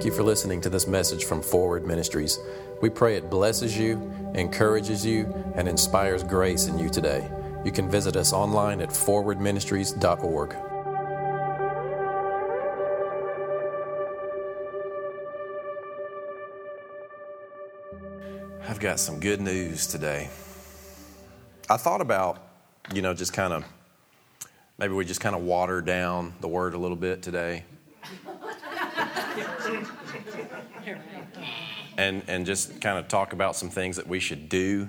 Thank you for listening to this message from Forward Ministries. We pray it blesses you, encourages you, and inspires grace in you today. You can visit us online at forwardministries.org. I've got some good news today. I thought about, you know, just kind of maybe we just kind of water down the word a little bit today. And, and just kind of talk about some things that we should do.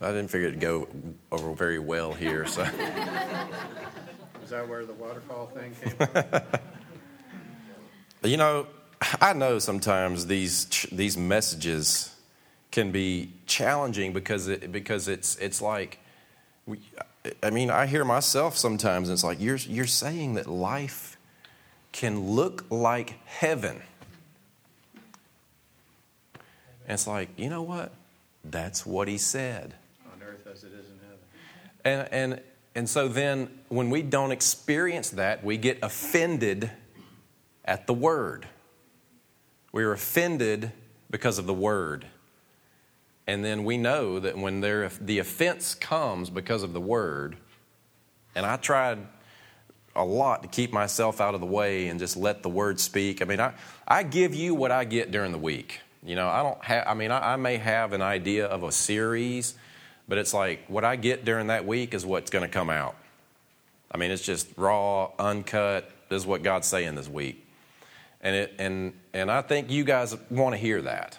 I didn't figure it'd go over very well here, so. Is that where the waterfall thing came from? you know, I know sometimes these these messages can be challenging because it, because it's it's like we, I mean I hear myself sometimes and it's like you're you're saying that life can look like heaven. And it's like, you know what? That's what he said. On earth as it is in heaven. And, and, and so then when we don't experience that, we get offended at the word. We're offended because of the word. And then we know that when there, the offense comes because of the word, and I tried a lot to keep myself out of the way and just let the word speak. I mean, I, I give you what I get during the week. You know, I don't have, I mean, I, I may have an idea of a series, but it's like what I get during that week is what's going to come out. I mean, it's just raw, uncut. This is what God's saying this week. And, it, and, and I think you guys want to hear that.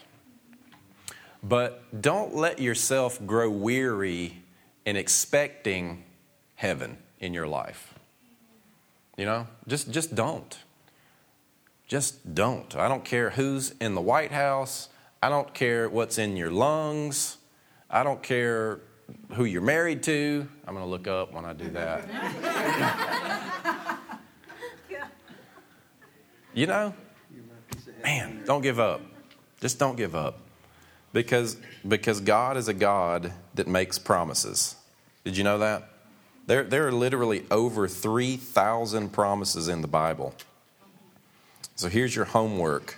But don't let yourself grow weary in expecting heaven in your life. You know, just, just don't. Just don't. I don't care who's in the White House. I don't care what's in your lungs. I don't care who you're married to. I'm going to look up when I do that. you know, man, don't give up. Just don't give up. Because, because God is a God that makes promises. Did you know that? There, there are literally over 3,000 promises in the Bible. So here's your homework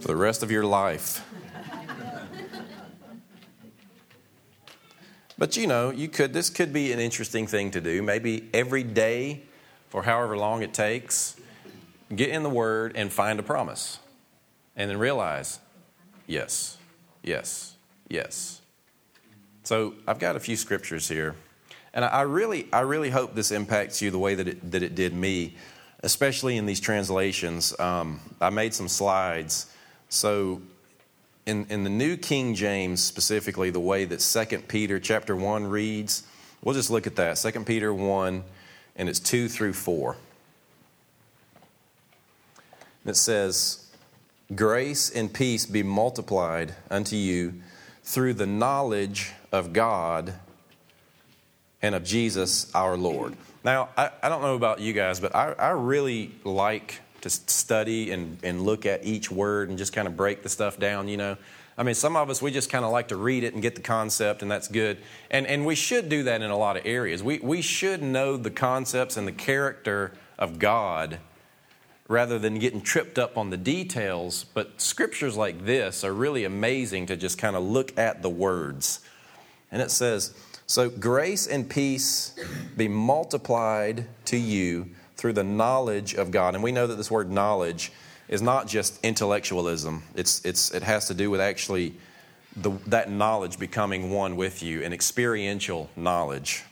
for the rest of your life. But you know, you could this could be an interesting thing to do. Maybe every day for however long it takes, get in the word and find a promise. And then realize, yes, yes, yes. So I've got a few scriptures here. And I really, I really hope this impacts you the way that it, that it did me, especially in these translations. Um, I made some slides. So in, in the New King James, specifically the way that 2 Peter chapter 1 reads, we'll just look at that. 2 Peter 1, and it's 2 through 4. It says, Grace and peace be multiplied unto you through the knowledge of God and of Jesus our Lord. Now, I, I don't know about you guys, but I, I really like to study and, and look at each word and just kind of break the stuff down, you know. I mean, some of us, we just kind of like to read it and get the concept, and that's good. And, and we should do that in a lot of areas. We, we should know the concepts and the character of God rather than getting tripped up on the details. But scriptures like this are really amazing to just kind of look at the words. And it says, So grace and peace be multiplied to you through the knowledge of God. And we know that this word knowledge is not just intellectualism, it's, it's, it has to do with actually the, that knowledge becoming one with you, an experiential knowledge.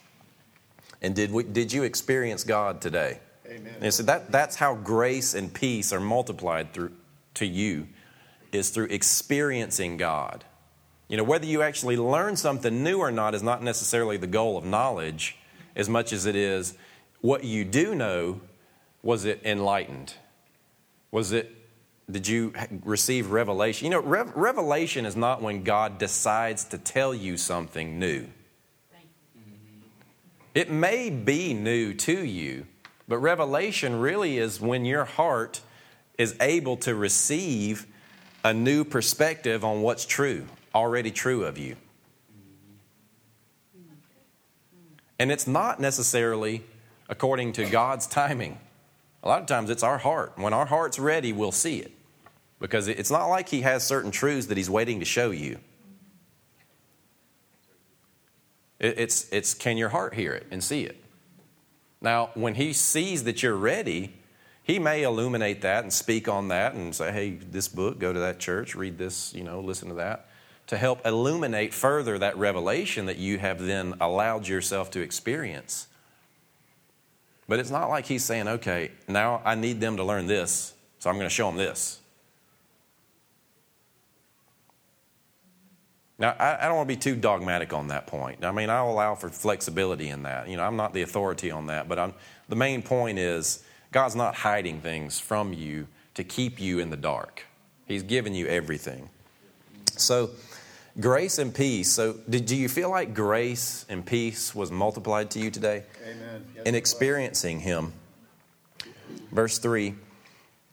And did, we, did you experience God today? Amen. And so that, that's how grace and peace are multiplied through, to you, is through experiencing God. You know, whether you actually learn something new or not is not necessarily the goal of knowledge as much as it is what you do know, was it enlightened? Was it, did you receive revelation? You know, rev- revelation is not when God decides to tell you something new. It may be new to you, but revelation really is when your heart is able to receive a new perspective on what's true, already true of you. And it's not necessarily according to God's timing. A lot of times it's our heart. When our heart's ready, we'll see it. Because it's not like He has certain truths that He's waiting to show you. It's, it's can your heart hear it and see it? Now, when He sees that you're ready, He may illuminate that and speak on that and say, hey, this book, go to that church, read this, you know, listen to that, to help illuminate further that revelation that you have then allowed yourself to experience. But it's not like He's saying, okay, now I need them to learn this, so I'm going to show them this. Now, I, I don't want to be too dogmatic on that point. I mean, I'll allow for flexibility in that. You know, I'm not the authority on that, but I'm, the main point is God's not hiding things from you to keep you in the dark. He's given you everything. So, grace and peace. So, did, do you feel like grace and peace was multiplied to you today? Amen. Yes, in experiencing Him. Verse 3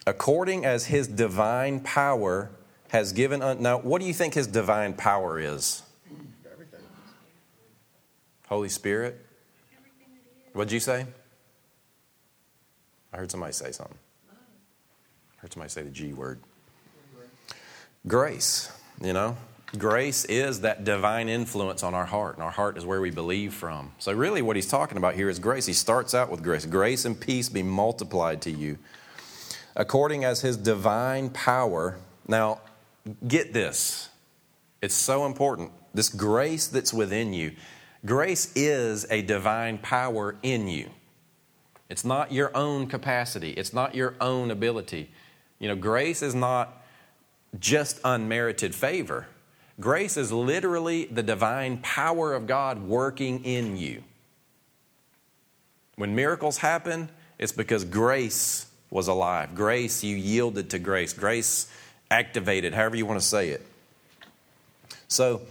according as His divine power has given. Un- now, what do you think His divine power is? Everything. Holy Spirit? What'd you say? I heard somebody say something. I heard somebody say the G word. Grace, you know? Grace is that divine influence on our heart, and our heart is where we believe from. So, really, what he's talking about here is grace. He starts out with grace. Grace and peace be multiplied to you, according as his divine power. Now, get this. It's so important. This grace that's within you, grace is a divine power in you. It's not your own capacity, it's not your own ability. You know, grace is not just unmerited favor. Grace is literally the divine power of God working in you. When miracles happen, it's because grace was alive. Grace, you yielded to grace. Grace activated, however you want to say it. So,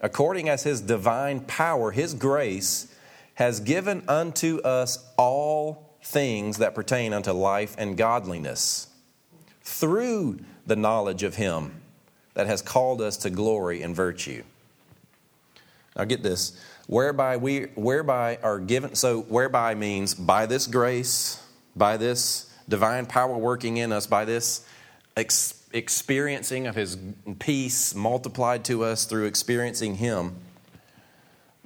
according as his divine power, his grace has given unto us all things that pertain unto life and godliness through the knowledge of him that has called us to glory and virtue. Now get this, whereby we whereby are given so whereby means by this grace, by this divine power working in us, by this ex- experiencing of his peace multiplied to us through experiencing him.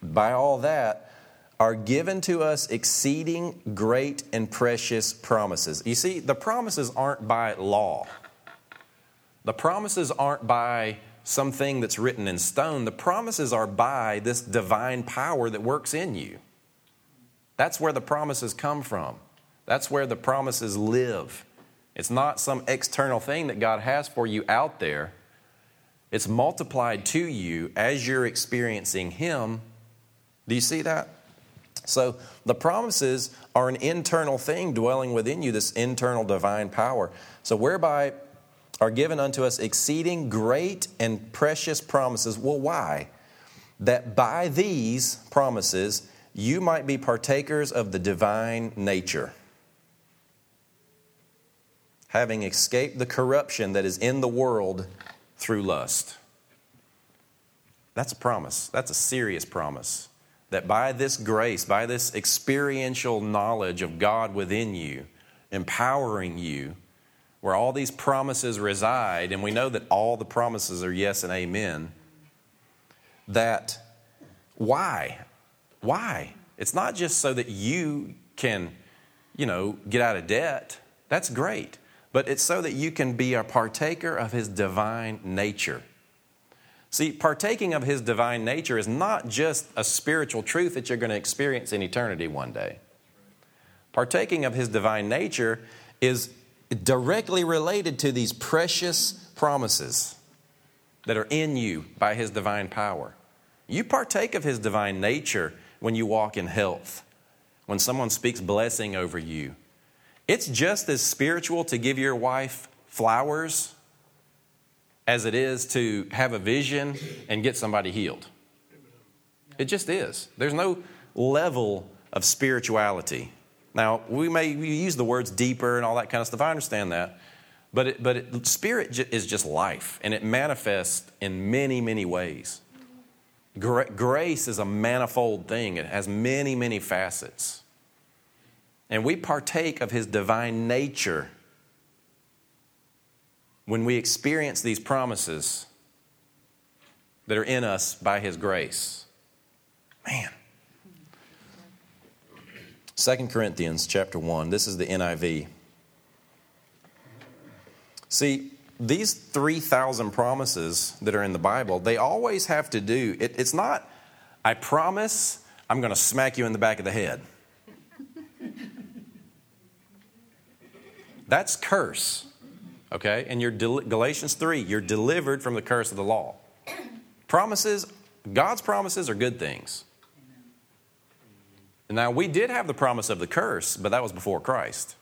By all that are given to us exceeding great and precious promises. You see, the promises aren't by law. The promises aren't by something that's written in stone. The promises are by this divine power that works in you. That's where the promises come from. That's where the promises live. It's not some external thing that God has for you out there. It's multiplied to you as you're experiencing Him. Do you see that? So the promises are an internal thing dwelling within you, this internal divine power. So, whereby are given unto us exceeding great and precious promises. Well, why? That by these promises you might be partakers of the divine nature, having escaped the corruption that is in the world through lust. That's a promise. That's a serious promise. That by this grace, by this experiential knowledge of God within you, empowering you, where all these promises reside, and we know that all the promises are yes and amen, that why? Why? It's not just so that you can, you know, get out of debt. That's great. But it's so that you can be a partaker of his divine nature. See, partaking of his divine nature is not just a spiritual truth that you're going to experience in eternity one day. Partaking of his divine nature is directly related to these precious promises that are in you by His divine power. You partake of His divine nature when you walk in health, when someone speaks blessing over you. It's just as spiritual to give your wife flowers as it is to have a vision and get somebody healed. It just is. There's no level of spirituality now, we may we use the words deeper and all that kind of stuff. I understand that. But, it, but it, spirit is just life, and it manifests in many, many ways. Gra- grace is a manifold thing, it has many, many facets. And we partake of his divine nature when we experience these promises that are in us by his grace. Man. 2 Corinthians chapter 1, this is the NIV. See, these 3,000 promises that are in the Bible, they always have to do, it, it's not, I promise I'm going to smack you in the back of the head. That's curse, okay? And you're Galatians 3, you're delivered from the curse of the law. Promises, God's promises are good things. Now, we did have the promise of the curse, but that was before Christ.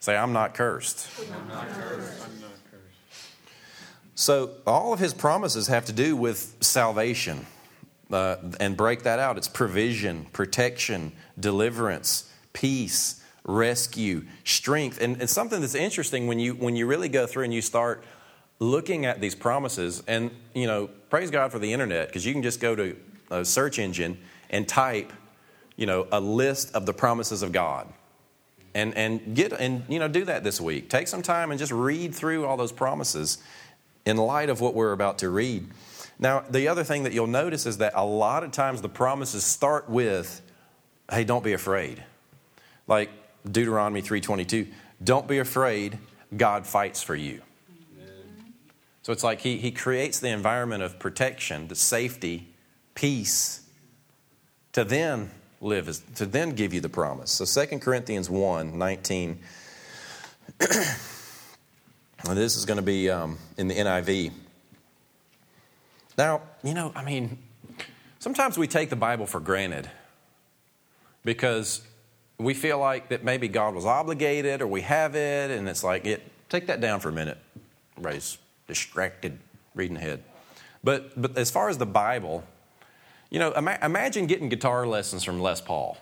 Say, I'm not cursed. I'm not cursed. I'm not cursed. So, all of his promises have to do with salvation. Uh, and break that out it's provision, protection, deliverance, peace, rescue, strength. And, and something that's interesting when you, when you really go through and you start looking at these promises, and, you know, praise God for the internet, because you can just go to a search engine and type, you know, a list of the promises of God. And, and get and you know do that this week take some time and just read through all those promises in light of what we're about to read. Now, the other thing that you'll notice is that a lot of times the promises start with, hey, don't be afraid. Like Deuteronomy 3:22, don't be afraid, God fights for you. So it's like he, he creates the environment of protection, the safety, peace, to then live, is to then give you the promise. So 2 Corinthians 1 19 And this is going to be um, in the NIV. Now, you know, I mean, sometimes we take the Bible for granted because we feel like that maybe God was obligated or we have it, and it's like, it, take that down for a minute. Everybody's distracted reading ahead. But, but as far as the Bible, you know, ima- imagine getting guitar lessons from Les Paul.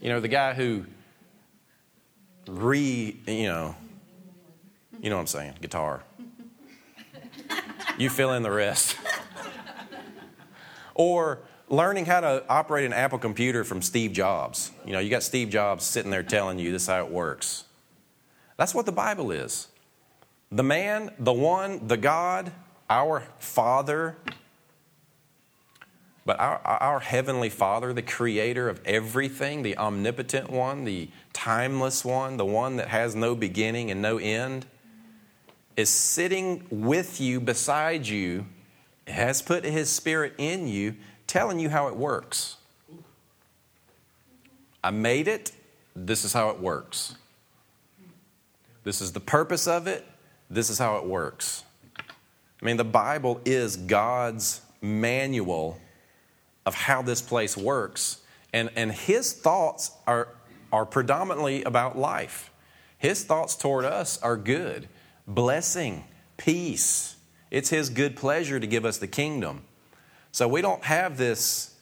You know, the guy who re, you know, you know what I'm saying? Guitar. You fill in the rest. or learning how to operate an Apple computer from Steve Jobs. You know, you got Steve Jobs sitting there telling you this is how it works. That's what the Bible is. The man, the one, the God, our Father, but our, our Heavenly Father, the creator of everything, the omnipotent one, the timeless one, the one that has no beginning and no end, is sitting with you, beside you, has put his spirit in you, telling you how it works. I made it. This is how it works. This is the purpose of it. This is how it works. I mean, the Bible is God's manual of how this place works. And, and his thoughts are, are predominantly about life. His thoughts toward us are good blessing, peace. It's His good pleasure to give us the kingdom. So we don't have this,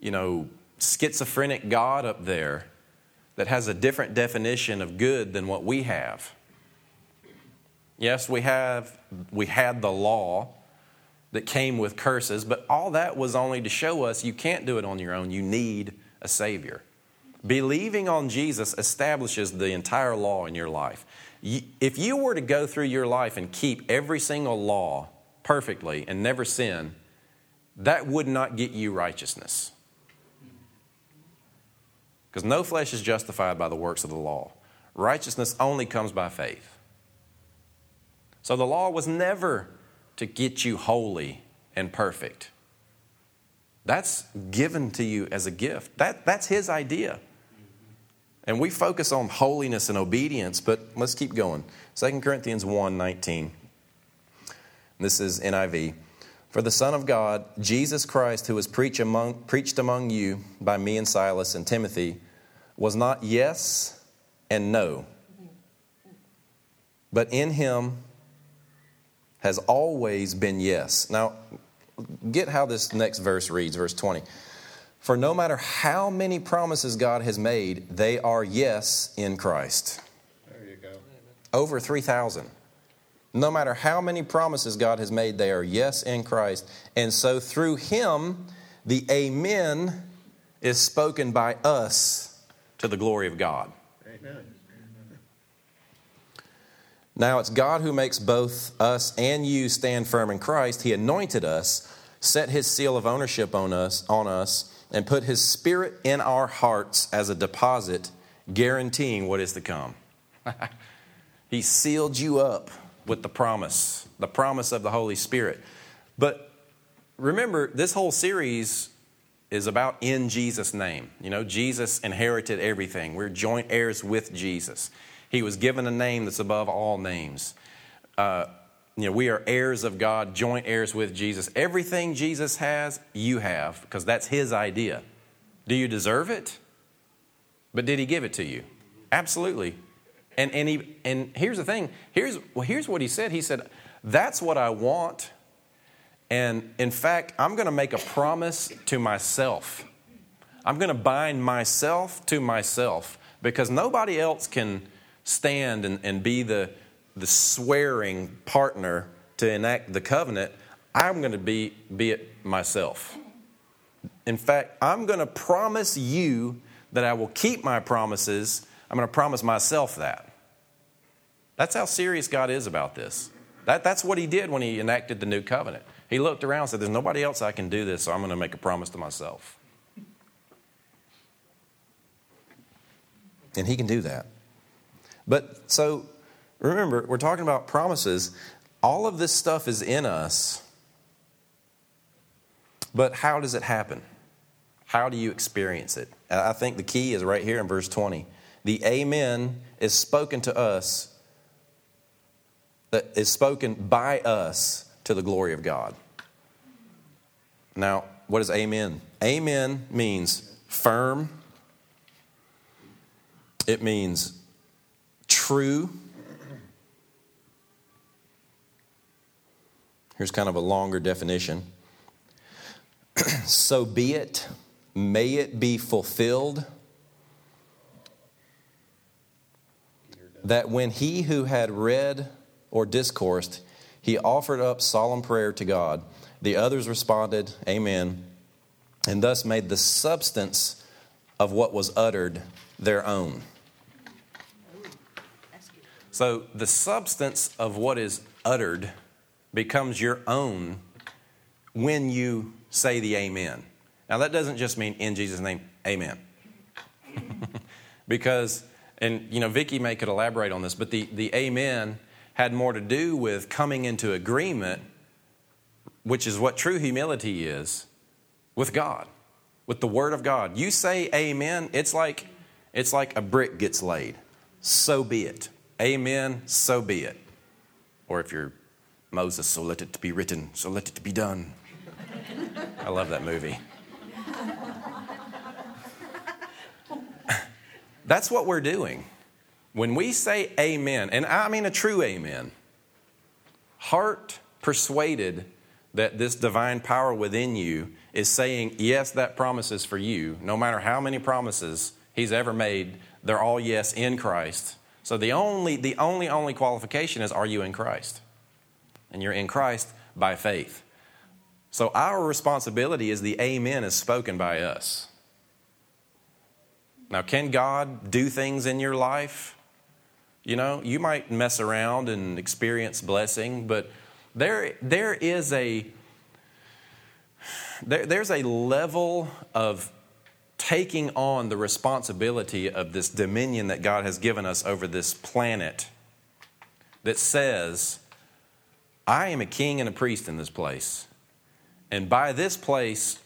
you know, schizophrenic God up there that has a different definition of good than what we have. Yes, we have we had the law that came with curses, but all that was only to show us you can't do it on your own. You need a savior. Believing on Jesus establishes the entire law in your life. If you were to go through your life and keep every single law perfectly and never sin, that would not get you righteousness. Because no flesh is justified by the works of the law. Righteousness only comes by faith. So the law was never to get you holy and perfect. That's given to you as a gift. That, that's his idea. And we focus on holiness and obedience, but let's keep going. 2 Corinthians 1 19. This is NIV. For the Son of God, Jesus Christ, who was preached among, preached among you by me and Silas and Timothy, was not yes and no, but in him has always been yes. Now, get how this next verse reads, verse 20. For no matter how many promises God has made, they are yes in Christ. There you go. Over 3,000. No matter how many promises God has made, they are yes in Christ. And so through Him, the Amen is spoken by us to the glory of God. Amen. Now it's God who makes both us and you stand firm in Christ. He anointed us, set his seal of ownership on us, on us, and put his spirit in our hearts as a deposit, guaranteeing what is to come. he sealed you up with the promise, the promise of the Holy Spirit. But remember, this whole series is about in Jesus' name. You know, Jesus inherited everything. We're joint heirs with Jesus. He was given a name that's above all names. Uh, you know, we are heirs of God, joint heirs with Jesus. Everything Jesus has, you have, because that's His idea. Do you deserve it? But did He give it to you? Absolutely. And and he and here's the thing. Here's well, here's what He said. He said, "That's what I want." And in fact, I'm going to make a promise to myself. I'm going to bind myself to myself because nobody else can stand and, and be the, the swearing partner to enact the covenant, I'm going to be, be it myself. In fact, I'm going to promise you that I will keep my promises. I'm going to promise myself that. That's how serious God is about this. That, that's what He did when He enacted the new covenant. He looked around and said, There's nobody else I can do this, so I'm going to make a promise to myself. And He can do that. But so remember, we're talking about promises. All of this stuff is in us. But how does it happen? How do you experience it? I think the key is right here in verse 20. The Amen is spoken to us, that is spoken by us to the glory of God. Now, what is Amen? Amen means firm, it means true. Here's kind of a longer definition. so be it, may it be fulfilled. That when he who had read or discoursed, he offered up solemn prayer to God, the others responded, Amen, and thus made the substance of what was uttered their own. So the substance of what is uttered becomes your own when you say the amen. Now, that doesn't just mean in Jesus' name, amen. because, and you know, Vicki may could elaborate on this, but the, the amen had more to do with coming into agreement, which is what true humility is, with God, with the Word of God. You say amen, it's like, it's like a brick gets laid. So be it. Amen, so be it. Or if you're Moses, so let it be written, so let it be done. I love that movie. That's what we're doing. When we say amen, and I mean a true amen, heart persuaded that this divine power within you is saying, yes, that promise is for you. No matter how many promises he's ever made, they're all yes in Christ. So the only, the only, only qualification is are you in Christ? And you're in Christ by faith. So our responsibility is the amen is spoken by us. Now, can God do things in your life? You know, you might mess around and experience blessing, but there, there is a there, there's a level of taking on the responsibility of this dominion that God has given us over this planet that says, I am a king and a priest in this place. And by this place,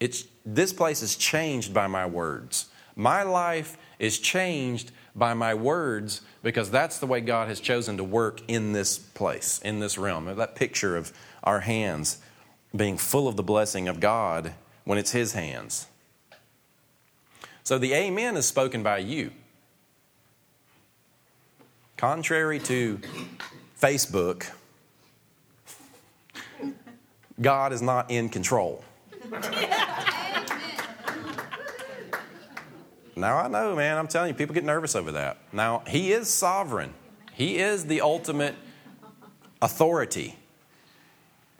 it's, this place is changed by my words. My life is changed by my words because that's the way God has chosen to work in this place, in this realm. That picture of our hands being full of the blessing of God when it's His hands. So the amen is spoken by you. Contrary to Facebook, God is not in control. now, I know, man, I'm telling you, people get nervous over that. Now, He is sovereign, He is the ultimate authority.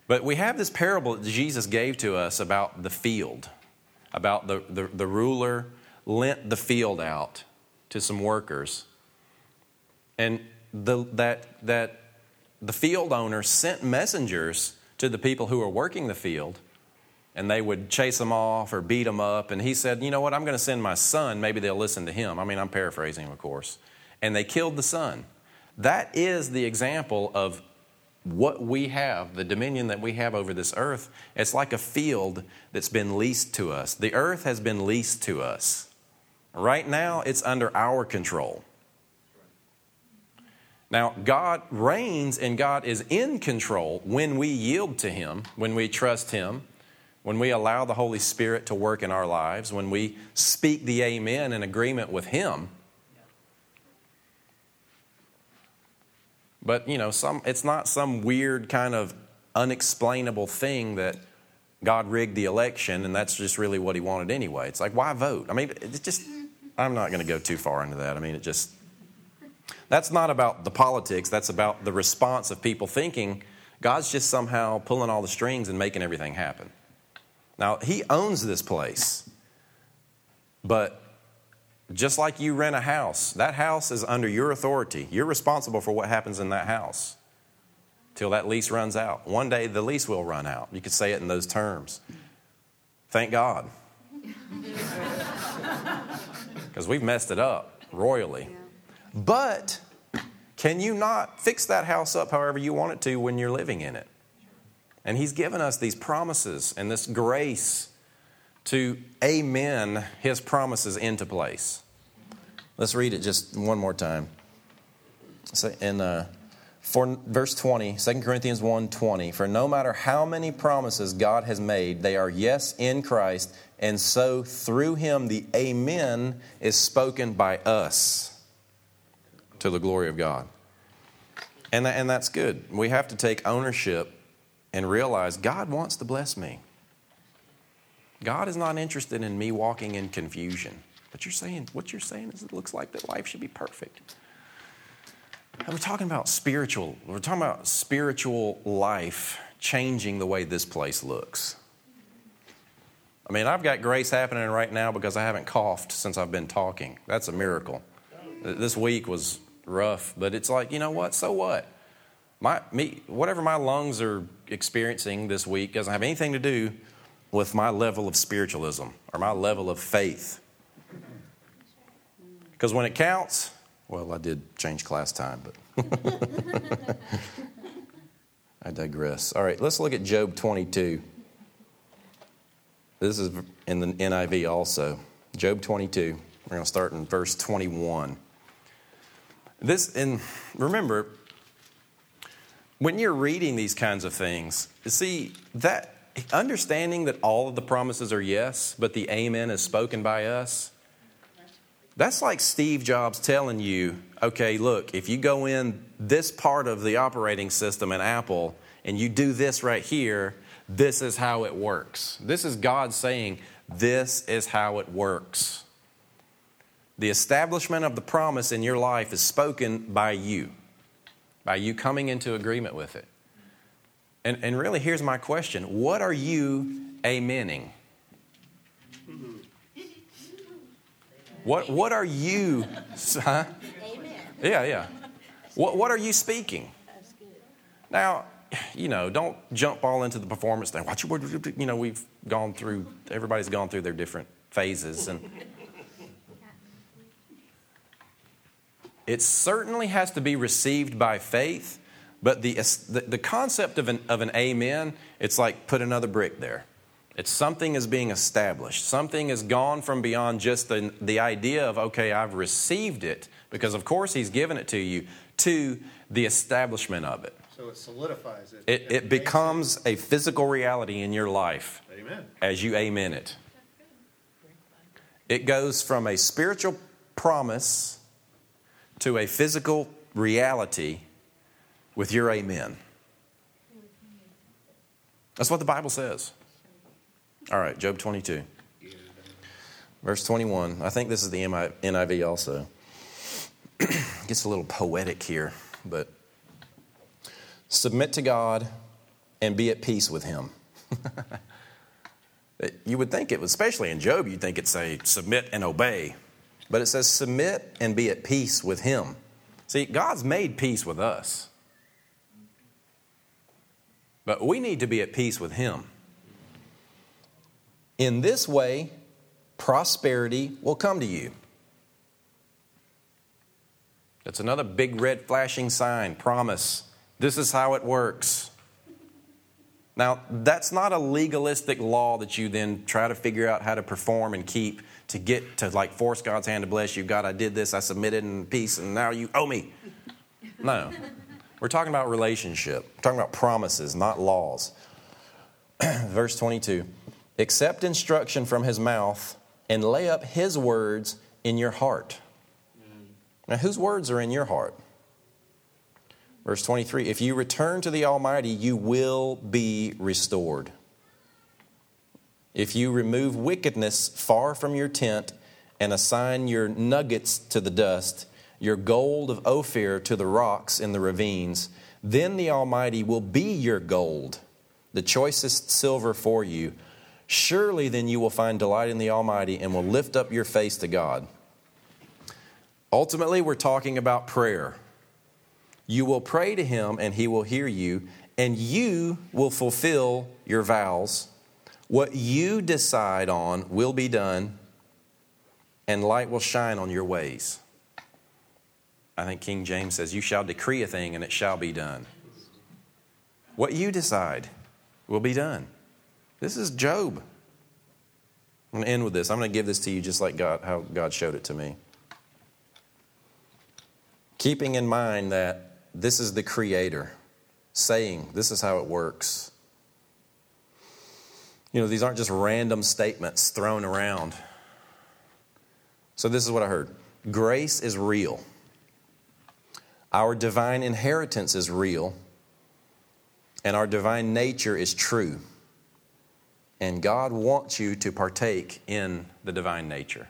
But we have this parable that Jesus gave to us about the field, about the, the, the ruler lent the field out to some workers. And the, that, that the field owner sent messengers to the people who were working the field, and they would chase them off or beat them up. And he said, You know what? I'm going to send my son. Maybe they'll listen to him. I mean, I'm paraphrasing him, of course. And they killed the son. That is the example of what we have, the dominion that we have over this earth. It's like a field that's been leased to us. The earth has been leased to us. Right now, it's under our control. Now, God reigns and God is in control when we yield to Him, when we trust Him, when we allow the Holy Spirit to work in our lives, when we speak the Amen in agreement with Him. But, you know, some, it's not some weird kind of unexplainable thing that God rigged the election and that's just really what He wanted anyway. It's like, why vote? I mean, it's just, I'm not going to go too far into that. I mean, it just, that's not about the politics, that's about the response of people thinking God's just somehow pulling all the strings and making everything happen. Now, He owns this place, but just like you rent a house, that house is under your authority. You're responsible for what happens in that house till that lease runs out. One day the lease will run out. You could say it in those terms. Thank God. Because we've messed it up royally. But can you not fix that house up however you want it to when you're living in it? And He's given us these promises and this grace to amen His promises into place. Let's read it just one more time. In uh, for verse 20, 2 Corinthians 1 20, for no matter how many promises God has made, they are yes in Christ, and so through him the Amen is spoken by us to the glory of God. And, that, and that's good. We have to take ownership and realize God wants to bless me. God is not interested in me walking in confusion. But you're saying, what you're saying is it looks like that life should be perfect. We're talking about spiritual, we're talking about spiritual life changing the way this place looks. I mean, I've got grace happening right now because I haven't coughed since I've been talking. That's a miracle. This week was rough, but it's like, you know what? So what? My, me, whatever my lungs are experiencing this week doesn't have anything to do with my level of spiritualism or my level of faith. Because when it counts, well, I did change class time, but I digress. All right, let's look at Job 22. This is in the NIV also. Job 22. We're going to start in verse 21. This, and remember, when you're reading these kinds of things, see, that understanding that all of the promises are yes, but the amen is spoken by us, that's like Steve Jobs telling you, okay, look, if you go in this part of the operating system in Apple and you do this right here, this is how it works. This is God saying, this is how it works. The establishment of the promise in your life is spoken by you, by you coming into agreement with it. And, and really, here's my question What are you amening? What, what are you, huh? Amen. Yeah, yeah. What, what are you speaking? Now, you know, don't jump all into the performance thing. Watch your. You know, we've gone through, everybody's gone through their different phases. And It certainly has to be received by faith, but the, the, the concept of an, of an amen, it's like put another brick there. It's something is being established. Something has gone from beyond just the, the idea of, okay, I've received it, because of course He's given it to you, to the establishment of it. So it solidifies it. It, it becomes a physical reality in your life Amen. as you amen it. It goes from a spiritual promise to a physical reality with your amen. That's what the Bible says. All right, Job 22, verse 21. I think this is the NIV also. Gets a little poetic here, but submit to God and be at peace with Him. you would think it, was, especially in Job, you'd think it'd say submit and obey. But it says, submit and be at peace with him. See, God's made peace with us. But we need to be at peace with him. In this way, prosperity will come to you. That's another big red flashing sign, promise. This is how it works. Now, that's not a legalistic law that you then try to figure out how to perform and keep to get to like force God's hand to bless you. God, I did this, I submitted in peace, and now you owe me. No. We're talking about relationship. We're talking about promises, not laws. Verse 22 Accept instruction from his mouth and lay up his words in your heart. Now, whose words are in your heart? Verse 23 If you return to the Almighty, you will be restored. If you remove wickedness far from your tent and assign your nuggets to the dust, your gold of Ophir to the rocks in the ravines, then the Almighty will be your gold, the choicest silver for you. Surely then you will find delight in the Almighty and will lift up your face to God. Ultimately, we're talking about prayer. You will pray to Him and He will hear you, and you will fulfill your vows. What you decide on will be done, and light will shine on your ways. I think King James says, You shall decree a thing, and it shall be done. What you decide will be done. This is Job. I'm going to end with this. I'm going to give this to you just like God, how God showed it to me. Keeping in mind that this is the Creator saying, This is how it works. You know, these aren't just random statements thrown around. So, this is what I heard grace is real. Our divine inheritance is real, and our divine nature is true. And God wants you to partake in the divine nature.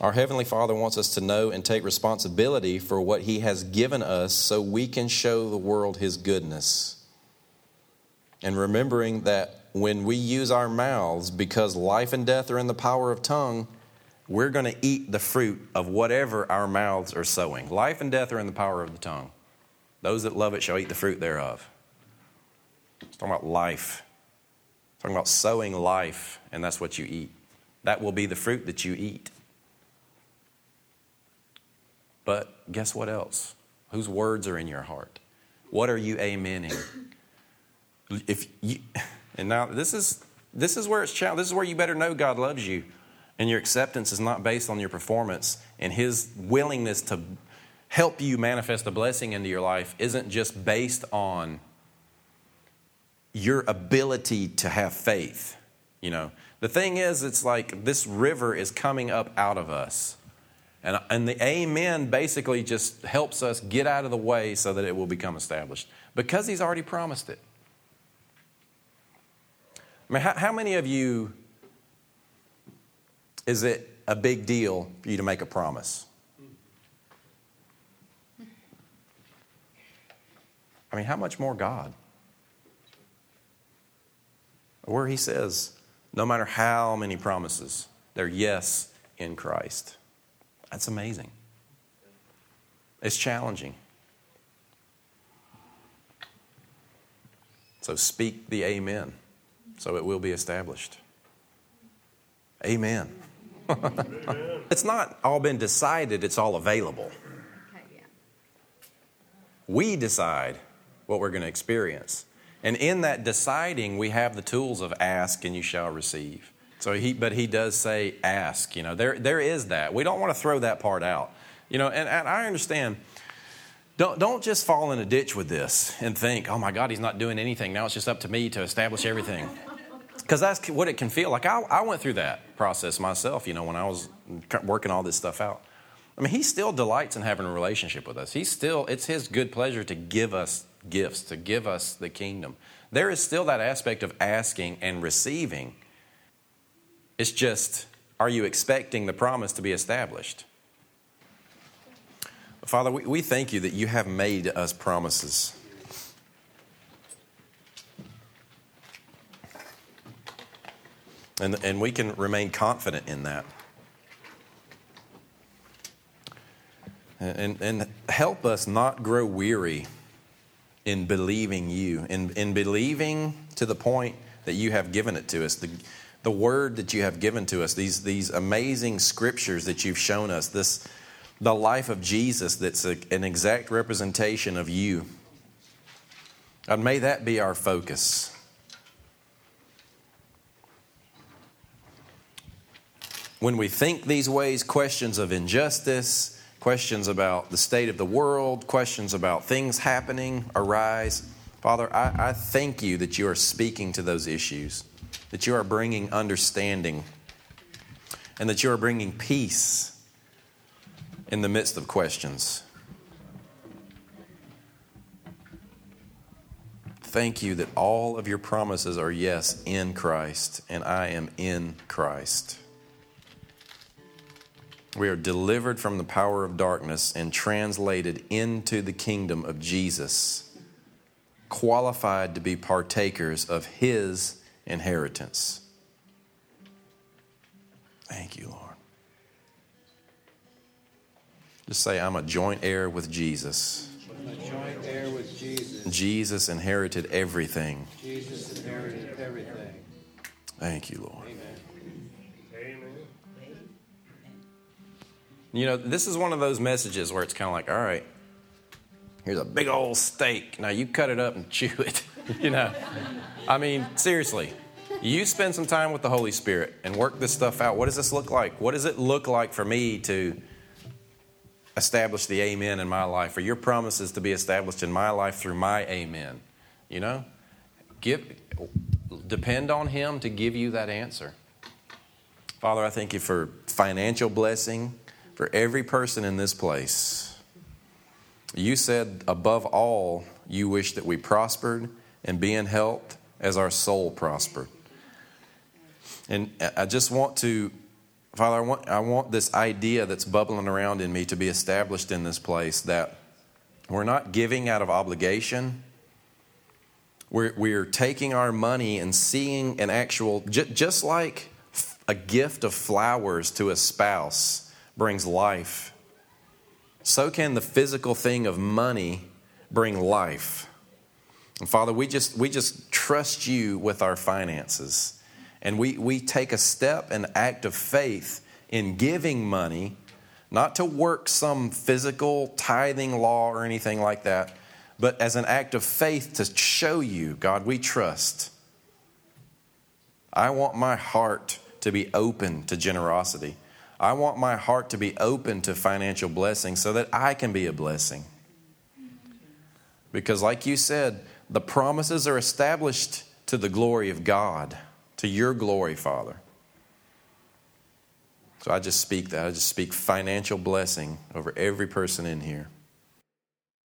Our Heavenly Father wants us to know and take responsibility for what He has given us so we can show the world His goodness. And remembering that when we use our mouths, because life and death are in the power of tongue, we're going to eat the fruit of whatever our mouths are sowing. Life and death are in the power of the tongue. Those that love it shall eat the fruit thereof. It's talking about life. Talking about sowing life, and that's what you eat. That will be the fruit that you eat. But guess what else? Whose words are in your heart? What are you amening? If you, and now this is this is where it's challenged. This is where you better know God loves you. And your acceptance is not based on your performance, and His willingness to help you manifest a blessing into your life isn't just based on your ability to have faith. You know, the thing is, it's like this river is coming up out of us. And, and the amen basically just helps us get out of the way so that it will become established because he's already promised it. I mean, how, how many of you is it a big deal for you to make a promise? I mean, how much more God? Where he says, no matter how many promises, they're yes in Christ. That's amazing. It's challenging. So speak the amen so it will be established. Amen. it's not all been decided, it's all available. We decide what we're going to experience. And in that deciding, we have the tools of ask and you shall receive. So he, but he does say ask, you know, there, there is that. We don't want to throw that part out. You know, and, and I understand. Don't, don't just fall in a ditch with this and think, oh my God, he's not doing anything. Now it's just up to me to establish everything because that's what it can feel like. I, I went through that process myself, you know, when I was working all this stuff out. I mean, he still delights in having a relationship with us. He's still, it's his good pleasure to give us gifts, to give us the kingdom. There is still that aspect of asking and receiving. It's just, are you expecting the promise to be established? Father, we, we thank you that you have made us promises. And, and we can remain confident in that. And, and help us not grow weary in believing you, in, in believing to the point that you have given it to us. The, the word that you have given to us, these, these amazing scriptures that you've shown us, this, the life of Jesus that's a, an exact representation of you. And may that be our focus. When we think these ways, questions of injustice, questions about the state of the world, questions about things happening arise. Father, I, I thank you that you are speaking to those issues, that you are bringing understanding, and that you are bringing peace in the midst of questions. Thank you that all of your promises are yes in Christ, and I am in Christ. We are delivered from the power of darkness and translated into the kingdom of Jesus, qualified to be partakers of his inheritance. Thank you, Lord. Just say, I'm a joint heir with Jesus. Joint heir with Jesus. Jesus inherited everything. Jesus inherited everything. Thank you, Lord. Amen. You know, this is one of those messages where it's kind of like, all right, here's a big old steak. Now you cut it up and chew it. you know, I mean, seriously, you spend some time with the Holy Spirit and work this stuff out. What does this look like? What does it look like for me to establish the amen in my life, or your promises to be established in my life through my amen? You know, give, depend on Him to give you that answer. Father, I thank you for financial blessing for every person in this place. You said, above all, you wish that we prospered and be in health as our soul prospered. And I just want to, Father, I want, I want this idea that's bubbling around in me to be established in this place that we're not giving out of obligation. We're, we're taking our money and seeing an actual, just like a gift of flowers to a spouse brings life, so can the physical thing of money bring life. And Father, we just, we just trust you with our finances. And we, we take a step, an act of faith in giving money, not to work some physical tithing law or anything like that, but as an act of faith to show you, God, we trust. I want my heart to be open to generosity. I want my heart to be open to financial blessing so that I can be a blessing. Because, like you said, the promises are established to the glory of God, to your glory, Father. So I just speak that. I just speak financial blessing over every person in here.